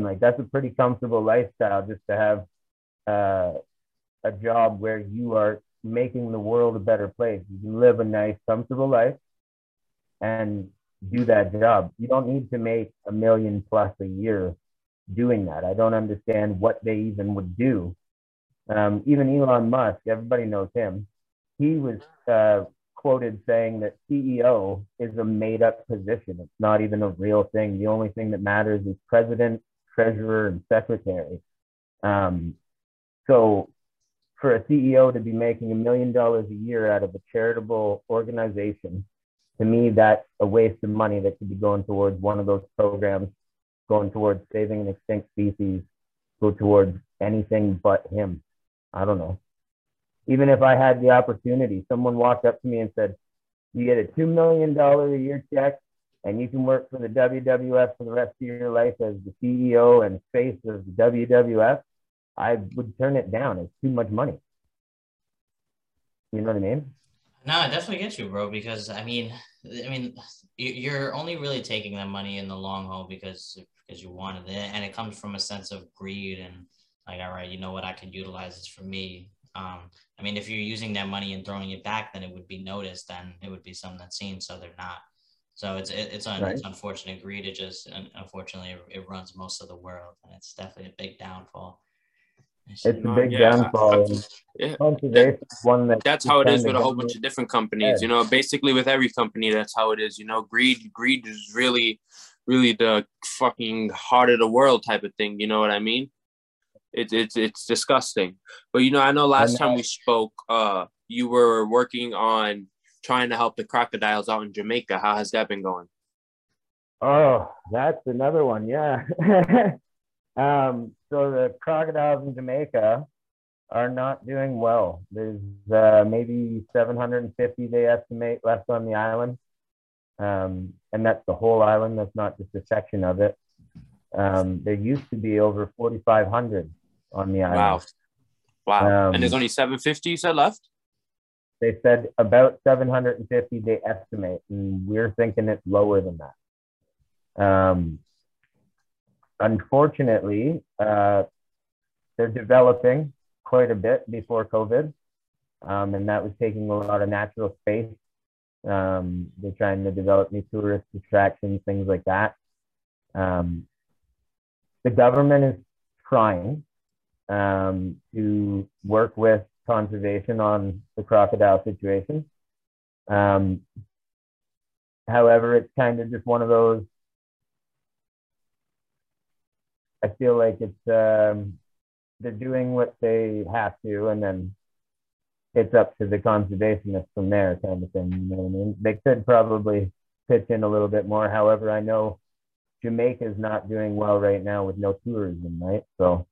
Like that's a pretty comfortable lifestyle just to have uh, a job where you are making the world a better place. You can live a nice, comfortable life and do that job. You don't need to make a million plus a year doing that. I don't understand what they even would do. Um, even Elon Musk, everybody knows him. He was uh, quoted saying that CEO is a made up position. It's not even a real thing. The only thing that matters is president, treasurer, and secretary. Um, so for a CEO to be making a million dollars a year out of a charitable organization, to me, that's a waste of money that could be going towards one of those programs, going towards saving an extinct species, go towards anything but him. I don't know. Even if I had the opportunity, someone walked up to me and said, You get a $2 million a year check and you can work for the WWF for the rest of your life as the CEO and face of the WWF. I would turn it down. It's too much money. You know what I mean? No, I definitely get you, bro. Because I mean, I mean, you're only really taking that money in the long haul because because you wanted it, and it comes from a sense of greed and like, all right, you know what, I can utilize this for me. Um, I mean, if you're using that money and throwing it back, then it would be noticed, and it would be something that's seen. So they're not. So it's it, it's, un, right. it's unfortunate greed. It just unfortunately it, it runs most of the world, and it's definitely a big downfall. It's a big yeah. downfall. Yeah. That, one that that's how it is with a whole bunch of different companies. You know, basically with every company, that's how it is. You know, greed, greed is really, really the fucking heart of the world type of thing. You know what I mean? It's it's it's disgusting. But you know, I know last time we spoke, uh, you were working on trying to help the crocodiles out in Jamaica. How has that been going? Oh, that's another one. Yeah. Um, so the crocodiles in Jamaica are not doing well. There's uh, maybe 750 they estimate left on the island, um, and that's the whole island. That's not just a section of it. Um, there used to be over 4,500 on the island. Wow. Wow. Um, and there's only 750 you said left? They said about 750 they estimate, and we're thinking it's lower than that. Um, unfortunately, uh, they're developing quite a bit before COVID, um, and that was taking a lot of natural space. Um, they're trying to develop new tourist attractions, things like that. Um, the government is trying um, to work with conservation on the crocodile situation. Um, however, it's kind of just one of those I feel like it's um, they're doing what they have to, and then it's up to the conservationists from there, kind of thing. You know what I mean? They could probably pitch in a little bit more. However, I know Jamaica is not doing well right now with no tourism, right? So,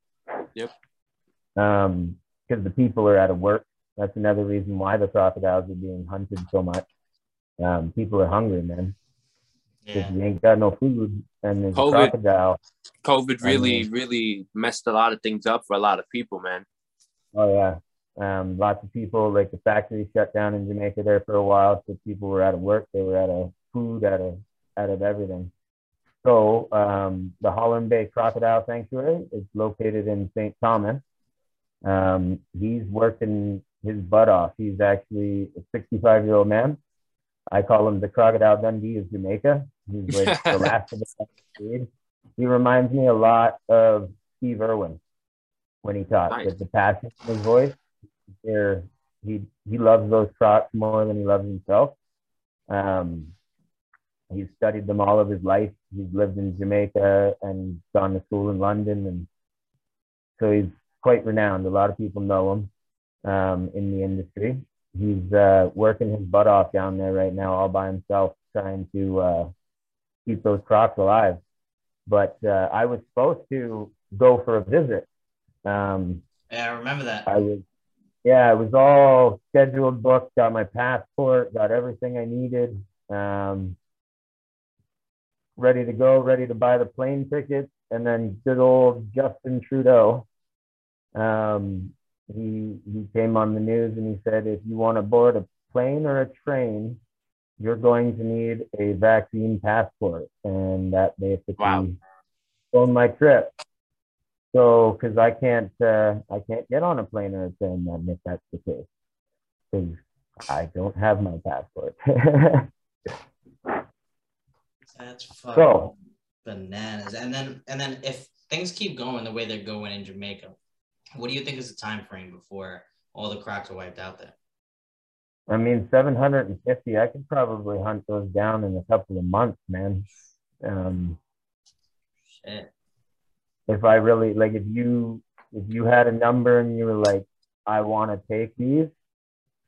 yep. Um, because the people are out of work. That's another reason why the crocodiles are being hunted so much. Um, people are hungry, man. Yeah. You ain't got no food, and there's COVID, a crocodile. COVID really, really messed a lot of things up for a lot of people, man. Oh yeah, um, lots of people like the factory shut down in Jamaica there for a while, so people were out of work, they were out of food, out of out of everything. So um, the Holland Bay Crocodile Sanctuary is located in St. Thomas. Um, he's working his butt off. He's actually a 65 year old man I call him the Crocodile Dundee of Jamaica. He's like the last of the. He reminds me a lot of Steve Irwin when he talks. Nice. the passion in his voice. There, he he loves those crocs more than he loves himself. Um, he's studied them all of his life. He's lived in Jamaica and gone to school in London, and so he's quite renowned. A lot of people know him um, in the industry he's uh, working his butt off down there right now, all by himself, trying to uh, keep those crocs alive. But uh, I was supposed to go for a visit. Um, yeah, I remember that. I was, yeah, it was all scheduled, booked, got my passport, got everything I needed, um, ready to go, ready to buy the plane ticket, and then good old Justin Trudeau um, he he came on the news and he said if you want to board a plane or a train you're going to need a vaccine passport and that basically wow. postpone my trip. So, because I can't, uh, I can't get on a plane or a train then if that's the case, because I don't have my passport. that's fucking so, bananas. And then, and then if things keep going the way they're going in Jamaica, what do you think is the time frame before all the crocs are wiped out there? I mean, 750, I could probably hunt those down in a couple of months, man. Um, Shit. If I really, like, if you, if you had a number and you were like, I want to take these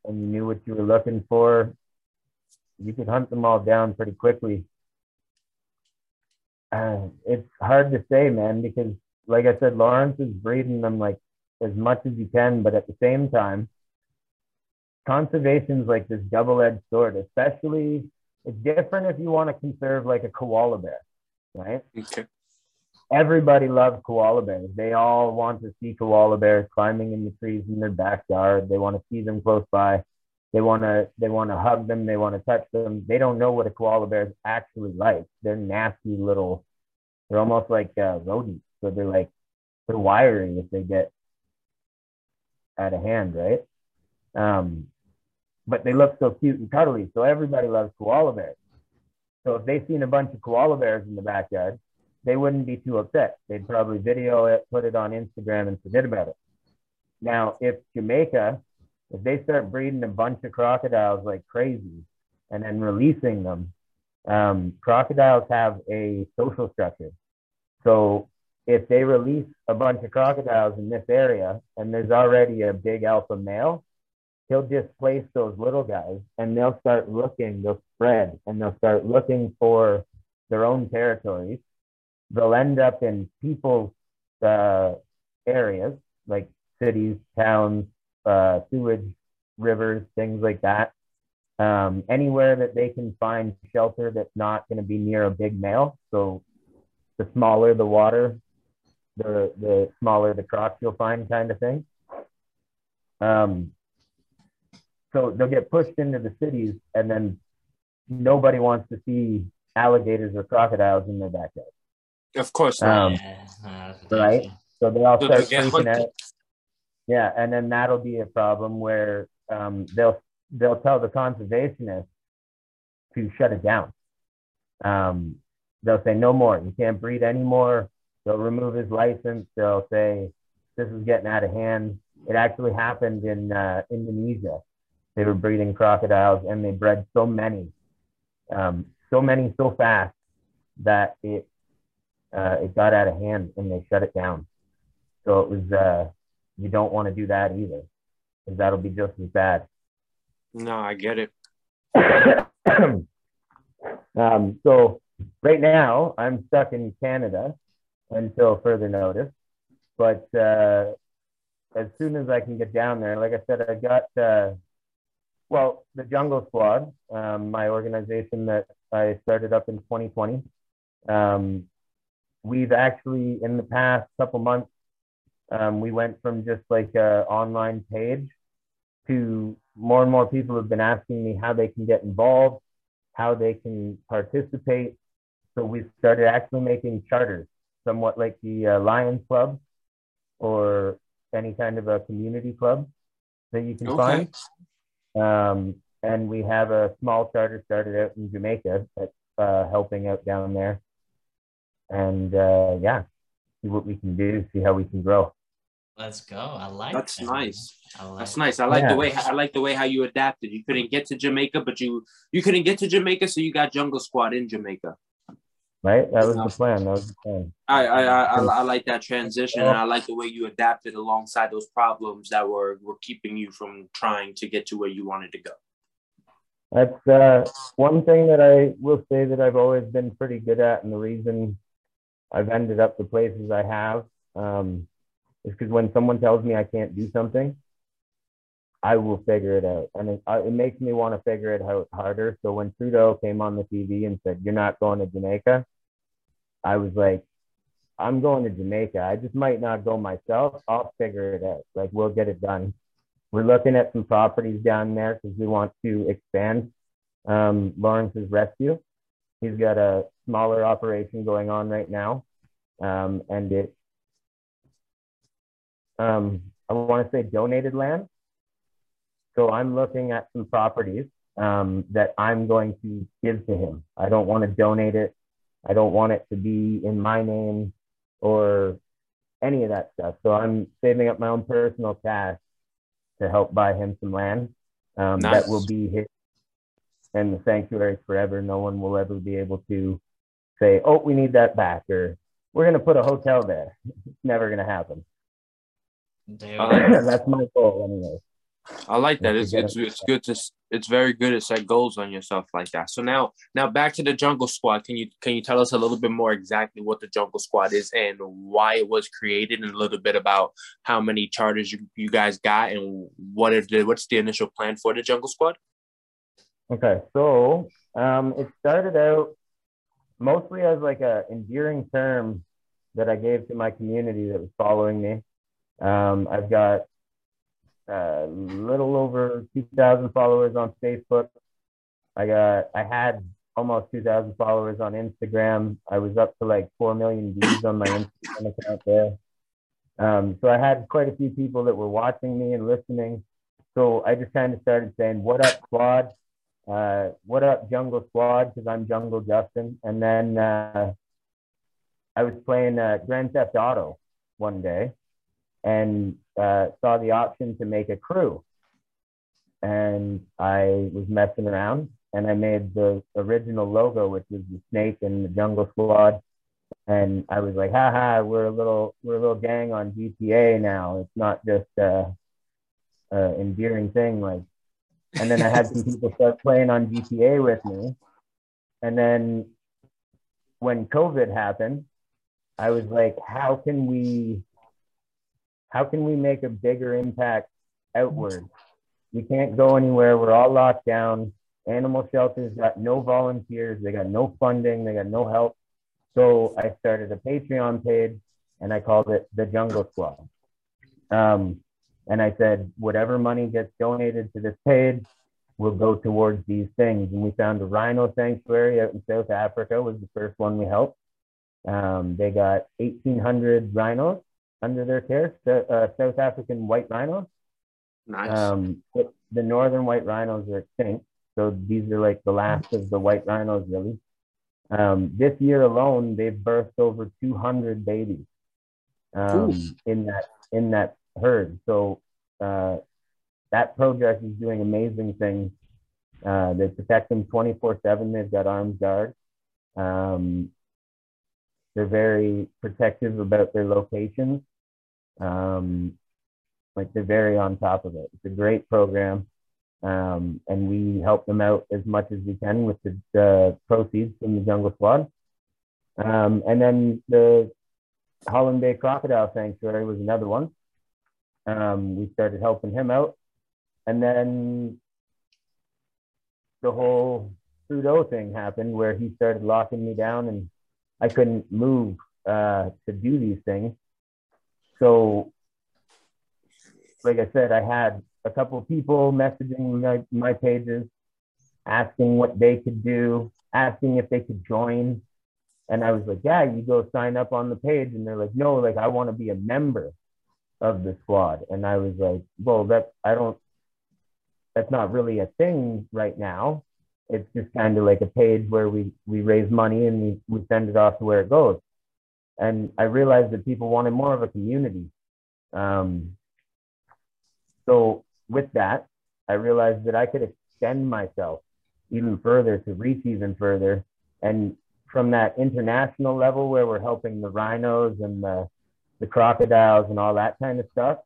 and you knew what you were looking for, you could hunt them all down pretty quickly. Uh, it's hard to say, man, because like I said, Lawrence is breeding them like as much as you can, but at the same time, conservation's like this double-edged sword, especially it's different if you want to conserve like a koala bear, right? Okay. Everybody loves koala bears. They all want to see koala bears climbing in the trees in their backyard. They want to see them close by. They want to they want to hug them. They want to touch them. They don't know what a koala bear is actually like. They're nasty little. They're almost like uh, rodents. So they're like they're wiry if they get out of hand, right? Um, but they look so cute and cuddly. So everybody loves koala bears. So if they seen a bunch of koala bears in the backyard, they wouldn't be too upset. They'd probably video it, put it on Instagram, and forget about it. Now, if Jamaica, if they start breeding a bunch of crocodiles like crazy and then releasing them, um, crocodiles have a social structure. So if they release a bunch of crocodiles in this area and there's already a big alpha male, he'll displace those little guys and they'll start looking, they'll spread and they'll start looking for their own territories. They'll end up in people's uh, areas like cities, towns, uh, sewage, rivers, things like that. Um, anywhere that they can find shelter that's not going to be near a big male. So the smaller the water, the the smaller the crocs you'll find, kind of thing. Um, so they'll get pushed into the cities, and then nobody wants to see alligators or crocodiles in their backyard. Of course, um, yeah. right? So they all start freaking out. Yeah, and then that'll be a problem where um, they'll they'll tell the conservationists to shut it down. Um, they'll say no more. You can't breed anymore. They'll remove his license. They'll say this is getting out of hand. It actually happened in uh, Indonesia. They were breeding crocodiles and they bred so many, um, so many so fast that it uh, it got out of hand and they shut it down. So it was uh, you don't want to do that either, because that'll be just as bad. No, I get it. um, so right now I'm stuck in Canada until further notice, but uh, as soon as I can get down there, like I said, I got uh, well, the Jungle Skwad, um, my organization that I started up in 2020. Um, we've actually, in the past couple months, um, we went from just like an online page to more and more people have been asking me how they can get involved, how they can participate. So we started actually making charters, somewhat like the uh, Lions Club or any kind of a community club that you can okay. find. Um, and we have a small charter started out in Jamaica that's uh, helping out down there. And uh, yeah, see what we can do, see how we can grow. Let's go. I like that's that. nice. Like that's nice. I like yeah. the way I like the way how you adapted. You couldn't get to Jamaica, but you you couldn't get to Jamaica, so you got Jungle Skwad in Jamaica right? That was the plan. That was the plan. I I, I, I like that transition, and I like the way you adapted alongside those problems that were were keeping you from trying to get to where you wanted to go. That's uh, one thing that I will say that I've always been pretty good at, and the reason I've ended up the places I have um, is because when someone tells me I can't do something, I will figure it out. And it, it makes me want to figure it out harder. So when Trudeau came on the TV and said, You're not going to Jamaica, I was like, I'm going to Jamaica. I just might not go myself. I'll figure it out. Like, we'll get it done. We're looking at some properties down there because we want to expand um, Lawrence's rescue. He's got a smaller operation going on right now. um, and it, um, I want to say donated land. So I'm looking at some properties um, that I'm going to give to him. I don't want to donate it. I don't want it to be in my name or any of that stuff. So I'm saving up my own personal cash to help buy him some land um, nice. that will be his and the sanctuary forever. No one will ever be able to say, "Oh, we need that back," or "We're going to put a hotel there." It's never going to happen. That's my goal, anyway. I like that. It's it's, it's good to it's very good to set goals on yourself like that. So now now back to the Jungle Skwad. Can you can you tell us a little bit more exactly what the Jungle Skwad is and why it was created, and a little bit about how many charters you, you guys got and what is the what's the initial plan for the Jungle Skwad? Okay, so um, it started out mostly as like a endearing term that I gave to my community that was following me. Um, I've got a little over 2,000 followers on Facebook. I got, I had almost 2,000 followers on Instagram. I was up to like 4 million views on my Instagram account there. Um, so I had quite a few people that were watching me and listening. So I just kind of started saying, What up, squad? Uh, what up, Jungle Skwad? Because I'm Jungle Justin. And then uh, I was playing uh, Grand Theft Auto one day and uh, saw the option to make a crew. And I was messing around and I made the original logo, which was the snake and the jungle squad. And I was like, haha, we're a little, we're a little gang on GTA now. It's not just a endearing thing. Like, and then I had some people start playing on GTA with me. And then when COVID happened, I was like, how can we how can we make a bigger impact outward? We can't go anywhere. We're all locked down. Animal shelters got no volunteers. They got no funding. They got no help. So I started a Patreon page and I called it the Jungle Skwad. Um, and I said, whatever money gets donated to this page will go towards these things. And we found a rhino sanctuary out in South Africa was the first one we helped. Um, they got 1,800 rhinos under their care, uh, South African white rhinos. Nice. Um, the northern white rhinos are extinct, so these are like the last of the white rhinos, really. Um, this year alone, they've birthed over 200 babies um, in that in that herd. So uh, that project is doing amazing things. Uh, they protect them 24/7. They've got armed guards. Um, they're very protective about their locations. Um, like they're very on top of it. It's a great program. Um, and we help them out as much as we can with the uh, proceeds from the Jungle Skwad. Um, and then the Holland Bay Crocodile Sanctuary was another one. Um, we started helping him out. And then the whole Trudeau thing happened where he started locking me down and I couldn't move uh, to do these things. So, like I said, I had a couple of people messaging my, my pages, asking what they could do, asking if they could join. And I was like, yeah, you go sign up on the page. And they're like, no, like I want to be a member of the squad. And I was like, well, that I don't, that's not really a thing right now. It's just kind of like a page where we, we raise money and we, we send it off to where it goes. And I realized that people wanted more of a community. Um, so with that, I realized that I could extend myself even further to reach even further. And from that international level where we're helping the rhinos and the, the crocodiles and all that kind of stuff,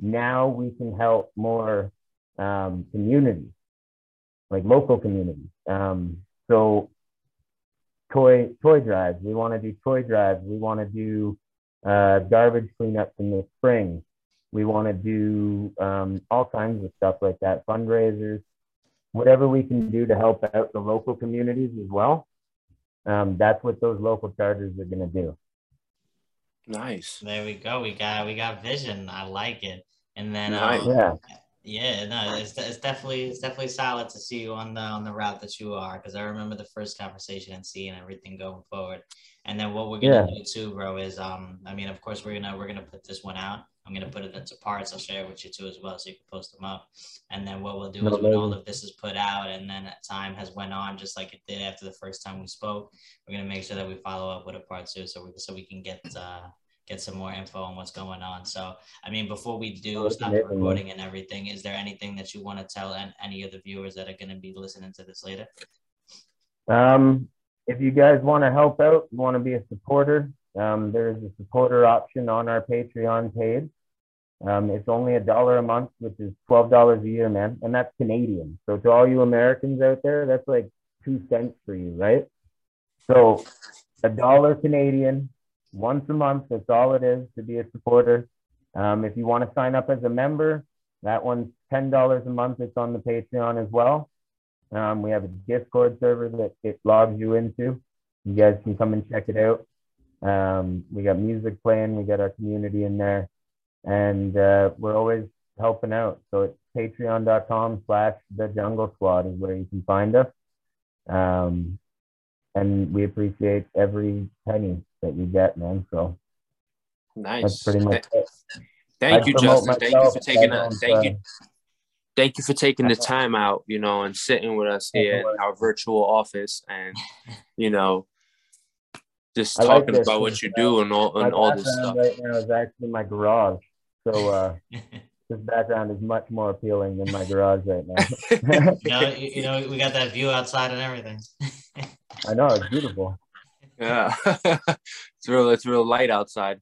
now we can help more um, communities, like local communities. Um, so toy toy drives. We want to do toy drives. We want to do uh, garbage cleanups in the spring. We want to do um, all kinds of stuff like that, fundraisers, whatever we can do to help out the local communities as well. Um, that's what those local charters are going to do. Nice. There we go. We got we got vision. I like it. And then nice. um, yeah. Yeah, no, it's, it's definitely it's definitely solid to see you on the on the route that you are because I remember the first conversation and seeing everything going forward. And then what we're gonna yeah. do too, bro, is um, I mean, of course, we're gonna we're gonna put this one out. I'm gonna put it into parts. I'll share it with you too as well, so you can post them up. And then what we'll do no, is when all of this is put out, and then time has went on, just like it did after the first time we spoke, we're gonna make sure that we follow up with a part two, so we so we can get uh, get some more info on what's going on. So, I mean, before we do stop recording and everything, is there anything that you want to tell and any of the viewers that are going to be listening to this later? Um, if you guys want to help out, want to be a supporter, um, there is a supporter option on our Patreon page. Um, it's only a dollar a month, which is twelve dollars a year, man, and that's Canadian. So to all you Americans out there, that's like two cents for you, right? So a dollar Canadian once a month. That's all it is to be a supporter. Um, if you want to sign up as a member, that one's ten dollars a month. It's on the Patreon as well. Um, we have a Discord server that it logs you into. You guys can come and check it out. Um, we got music playing. We got our community in there, and uh, we're always helping out. So it's patreon.com slash the jungle squad is where you can find us. Um, and we appreciate every penny that you get, man. So nice. That's pretty much it. Thank I you, Justin. Thank you for taking a thank you. Thank you for taking the time out, you know, and sitting with us here in our virtual office and, you know, just I talking like about what you do and all and all this stuff. Right now is actually my garage. So uh this background is much more appealing than my garage right now. you, know, you know, we got that view outside and everything. I know it's beautiful. Yeah, it's real. It's real light outside.